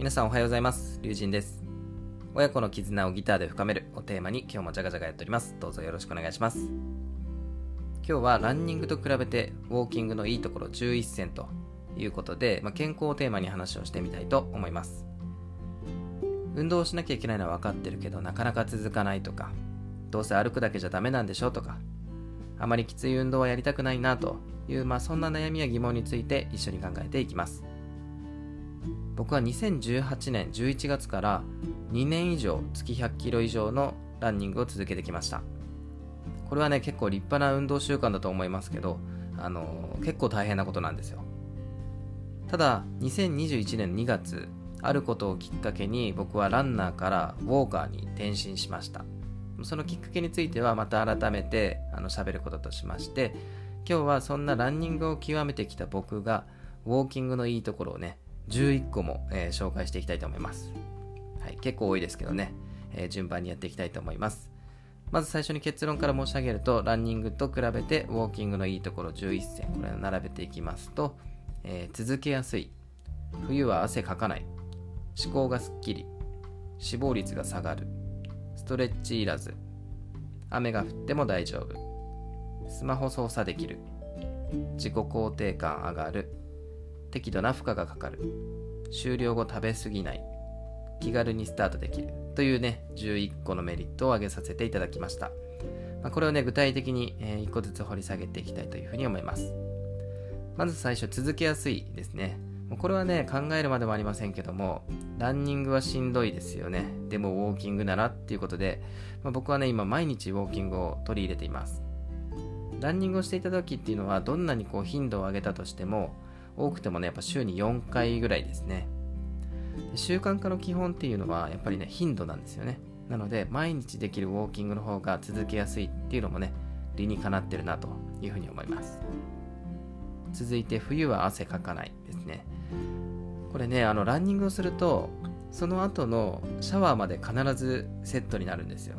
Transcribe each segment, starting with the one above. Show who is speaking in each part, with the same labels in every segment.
Speaker 1: 皆さんおはようございます。龍神です。親子の絆をギターで深めるをテーマに今日もジャガジャガやっております。どうぞよろしくお願いします。今日はランニングと比べてウォーキングのいいところ11選ということで、まあ、健康をテーマに話をしてみたいと思います。運動をしなきゃいけないのは分かってるけどなかなか続かないとかどうせ歩くだけじゃダメなんでしょうとかあまりきつい運動はやりたくないなという、まあ、そんな悩みや疑問について一緒に考えていきます。僕は2018年11月から2年以上月100キロ以上のランニングを続けてきました。これはね結構立派な運動習慣だと思いますけどあの結構大変なことなんですよ。ただ2021年2月あることをきっかけに僕はランナーからウォーカーに転身しました。そのきっかけについてはまた改めてあの喋ることとしまして今日はそんなランニングを極めてきた僕がウォーキングのいいところをね11個も、えー、紹介していきたいと思います。はい、結構多いですけどね、えー、順番にやっていきたいと思います。まず最初に結論から申し上げると、ランニングと比べてウォーキングのいいところ11選、これを並べていきますと、えー、続けやすい、冬は汗かかない、思考がすっきり、死亡率が下がる、ストレッチいらず、雨が降っても大丈夫、スマホ操作できる、自己肯定感上がる、適度な負荷がかかる。終了後食べ過ぎない。気軽にスタートできる。というね11個のメリットを挙げさせていただきました、まあ、これをね具体的に、1個ずつ掘り下げていきたいというふうに思います。まず最初続けやすいですね。これはね考えるまでもありませんけどもランニングはしんどいですよね。でもウォーキングならっていうことで、まあ、僕はね今毎日ウォーキングを取り入れています。ランニングをしていた時っていうのはどんなにこう頻度を上げたとしても多くてもね、やっぱ週に4回ぐらいですね。習慣化の基本っていうのはやっぱりね、頻度なんですよね。なので、毎日できるウォーキングの方が続けやすいっていうのもね、理にかなってるなというふうに思います。続いて、冬は汗かかないですね。これね、あの、ランニングをすると、その後のシャワーまで必ずセットになるんですよ。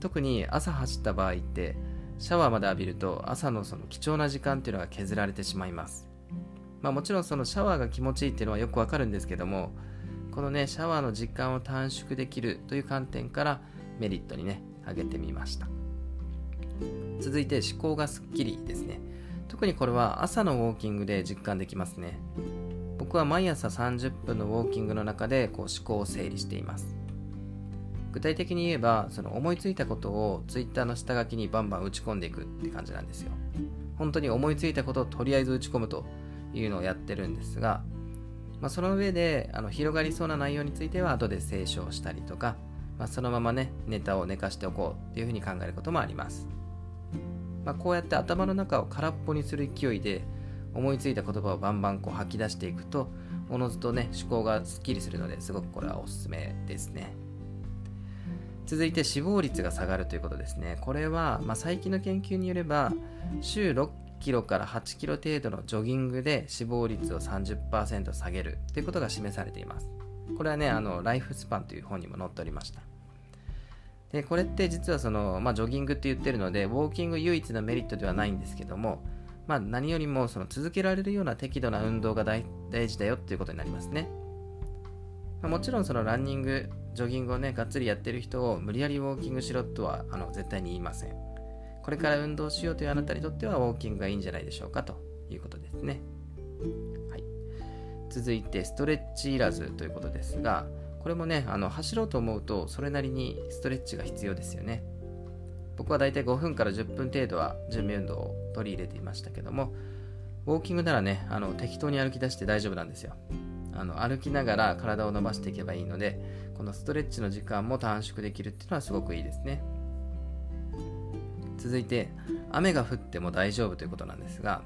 Speaker 1: 特に朝走った場合って、シャワーまで浴びると朝のその貴重な時間っていうのが削られてしまいます。まあ、もちろんそのシャワーが気持ちいいっていうのはよくわかるんですけどもこのねシャワーの時間を短縮できるという観点からメリットにね挙げてみました。続いて思考がすっきりですね。特にこれは朝のウォーキングで実感できますね。僕は毎朝30分のウォーキングの中でこう思考を整理しています。具体的に言えばその思いついたことを Twitter の下書きにバンバン打ち込んでいくって感じなんですよ。本当に思いついたことをとりあえず打ち込むというのをやってるんですが、まあ、その上であの広がりそうな内容については後で清書したりとか、まあ、そのままねネタを寝かしておこうっていうふうに考えることもあります、まあ、こうやって頭の中を空っぽにする勢いで思いついた言葉をバンバンこう吐き出していくとおのずとね思考がすっきりするのですごくこれはおすすめですね。続いて死亡率が下がるということですね。これは、まあ、最近の研究によれば週6キロから8キロ程度のジョギングで死亡率を30%下げるということが示されています。これはね、あのライフスパンという本にも載っておりました。でこれって実はその、まあ、ジョギングって言ってるので、ウォーキング唯一のメリットではないんですけども、まあ、何よりもその続けられるような適度な運動が大事だよっていうことになりますね。ま、もちろんそのランニング、ジョギングをね、がっつりやってる人を無理やりウォーキングしろとはあの絶対に言いません。これから運動しようというあなたにとってはウォーキングがいいんじゃないでしょうかということですね。はい、続いてストレッチいらずということですが、これもね、あの走ろうと思うとそれなりにストレッチが必要ですよね。僕はだいたい5分から10分程度は準備運動を取り入れていましたけども、ウォーキングならね、あの適当に歩き出して大丈夫なんですよ。あの歩きながら体を伸ばしていけばいいので、このストレッチの時間も短縮できるっていうのはすごくいいですね。続いて雨が降っても大丈夫ということなんですが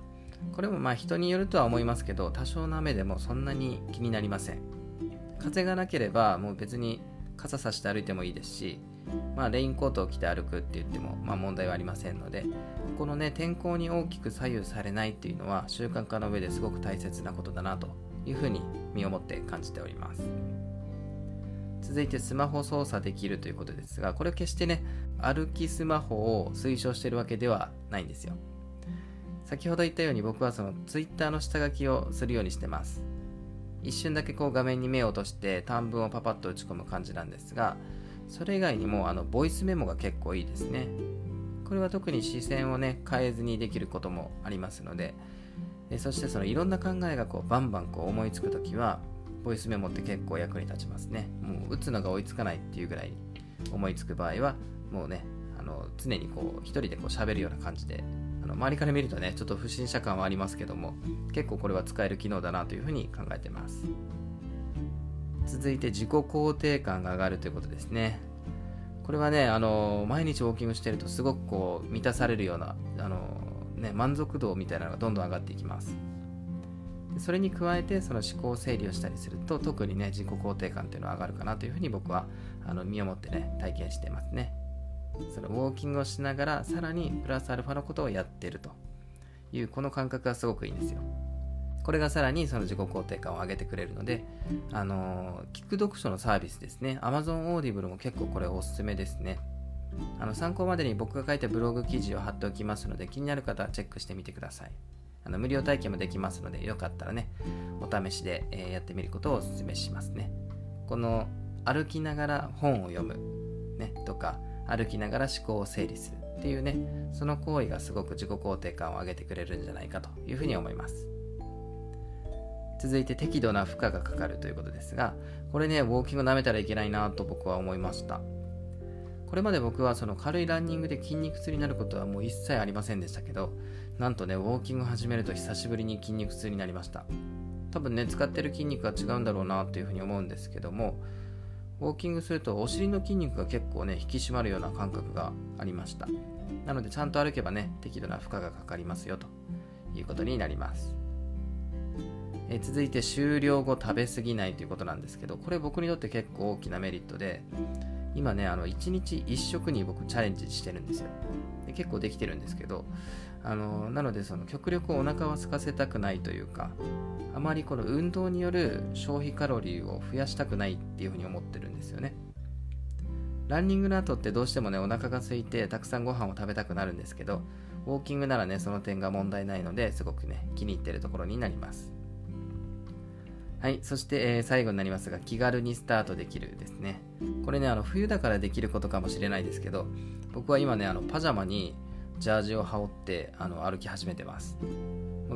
Speaker 1: これもまあ人によるとは思いますけど多少の雨でもそんなに気になりません風がなければもう別に傘さして歩いてもいいですしまあ、レインコートを着て歩くって言っても、まあ、問題はありませんのでこのね天候に大きく左右されないっていうのは習慣化の上ですごく大切なことだなというふうに身をもって感じております。続いてスマホ操作できるということですが、これは決してね、歩きスマホを推奨してるわけではないんですよ。先ほど言ったように僕はその Twitter の下書きをするようにしてます。一瞬だけこう画面に目を落として短文をパパッと打ち込む感じなんですがそれ以外にもあのボイスメモが結構いいですねこれは特に視線をね変えずにできることもありますのででそしてそのいろんな考えがこうバンバンこう思いつく時はボイスメモって結構役に立ちますね。もう打つのが追いつかないっていうぐらい思いつく場合はもうねあの常にこう一人でこう喋るような感じであの周りから見るとねちょっと不審者感はありますけども結構これは使える機能だなというふうに考えてます。続いて自己肯定感が上がるということですね。これはねあの毎日ウォーキングしてるとすごくこう満たされるようなあの、ね、満足度みたいなのがどんどん上がっていきます。それに加えてその思考整理をしたりすると特にね自己肯定感っていうのは上がるかなというふうに僕はあの身をもってね体験してますね。そのウォーキングをしながらさらにプラスアルファのことをやってるというこの感覚がすごくいいんですよ。これがさらにその自己肯定感を上げてくれるので、あのー、聞く読書のサービスですね。Amazon Audible も結構これおすすめですね。あの参考までに僕が書いたブログ記事を貼っておきますので気になる方はチェックしてみてください。あの無料体験もできますのでよかったらねお試しで、え、やってみることをお勧めしますね。この歩きながら本を読む、ね、とか歩きながら思考を整理するっていうねその行為がすごく自己肯定感を上げてくれるんじゃないかというふうに思います。続いて適度な負荷がかかるということですがこれねウォーキング舐めたらいけないなと僕は思いました。これまで僕はその軽いランニングで筋肉痛になることはもう一切ありませんでしたけどなんとねウォーキング始めると久しぶりに筋肉痛になりました。多分ね使ってる筋肉が違うんだろうなというふうに思うんですけどもウォーキングするとお尻の筋肉が結構ね引き締まるような感覚がありました。なのでちゃんと歩けばね適度な負荷がかかりますよと。いうことになります。え続いて終了後食べ過ぎないということなんですけどこれ僕にとって結構大きなメリットで今ねあの1日1食に僕チャレンジしてるんですよ。で結構できてるんですけどあのなのでその極力お腹は空かせたくないというかあまりこの運動による消費カロリーを増やしたくないっていうふうに思ってるんですよね。ランニングの後ってどうしてもねお腹が空いてたくさんご飯を食べたくなるんですけどウォーキングならねその点が問題ないのですごくね気に入ってるところになりますはいそして、えー、最後になりますが気軽にスタートできるですねこれねあの冬だからできることかもしれないですけど僕は今ねあのパジャマにジャージを羽織ってあの歩き始めてます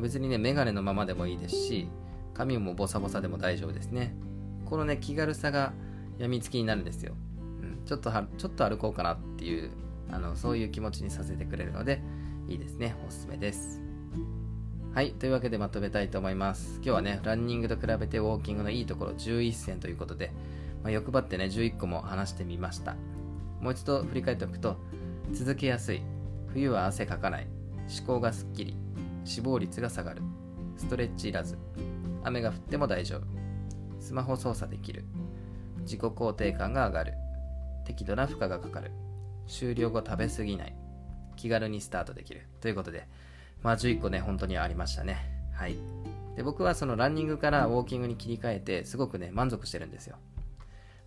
Speaker 1: 別にね、メガネのままでもいいですし、髪もボサボサでも大丈夫ですね。このね、気軽さが病みつきになるんですよ。うん、ちょっとは、ちょっと歩こうかなっていう、あの、そういう気持ちにさせてくれるので、いいですね。おすすめです。はい。というわけでまとめたいと思います。今日はね、ランニングと比べてウォーキングのいいところ11選ということで、まあ、欲張ってね、11個も話してみました。もう一度振り返っておくと、続けやすい。冬は汗かかない。思考がすっきり。死亡率が下がる。ストレッチいらず。雨が降っても大丈夫。スマホ操作できる。自己肯定感が上がる。適度な負荷がかかる。終了後食べ過ぎない。気軽にスタートできる。ということでまあ11個ね本当にありましたね。はい。で僕はそのランニングからウォーキングに切り替えてすごくね満足してるんですよ。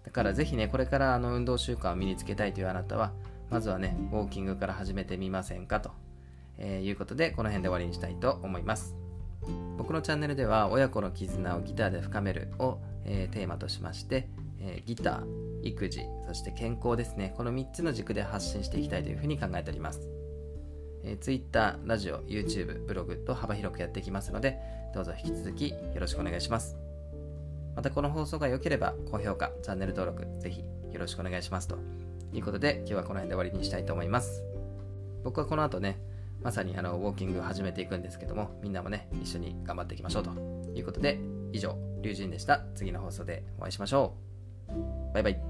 Speaker 1: だからぜひねこれからあの運動習慣を身につけたいというあなたはまずはねウォーキングから始めてみませんかと。えー、いうことでこの辺で終わりにしたいと思います。僕のチャンネルでは親子の絆をギターで深めるを、えー、テーマとしまして、え、ギター育児そして健康ですね。この3つの軸で発信していきたいというふうに考えております。え、Twitter、ラジオ、YouTube、ブログと幅広くやっていきますので、どうぞ引き続きよろしくお願いします。またこの放送が良ければ、高評価、チャンネル登録、ぜひよろしくお願いしますと。いうことで、今日はこの辺で終わりにしたいと思います。僕はこの後ね、まさにあのウォーキングを始めていくんですけども、みんなもね、一緒に頑張っていきましょうということで、以上、龍神でした。次の放送でお会いしましょう。バイバイ。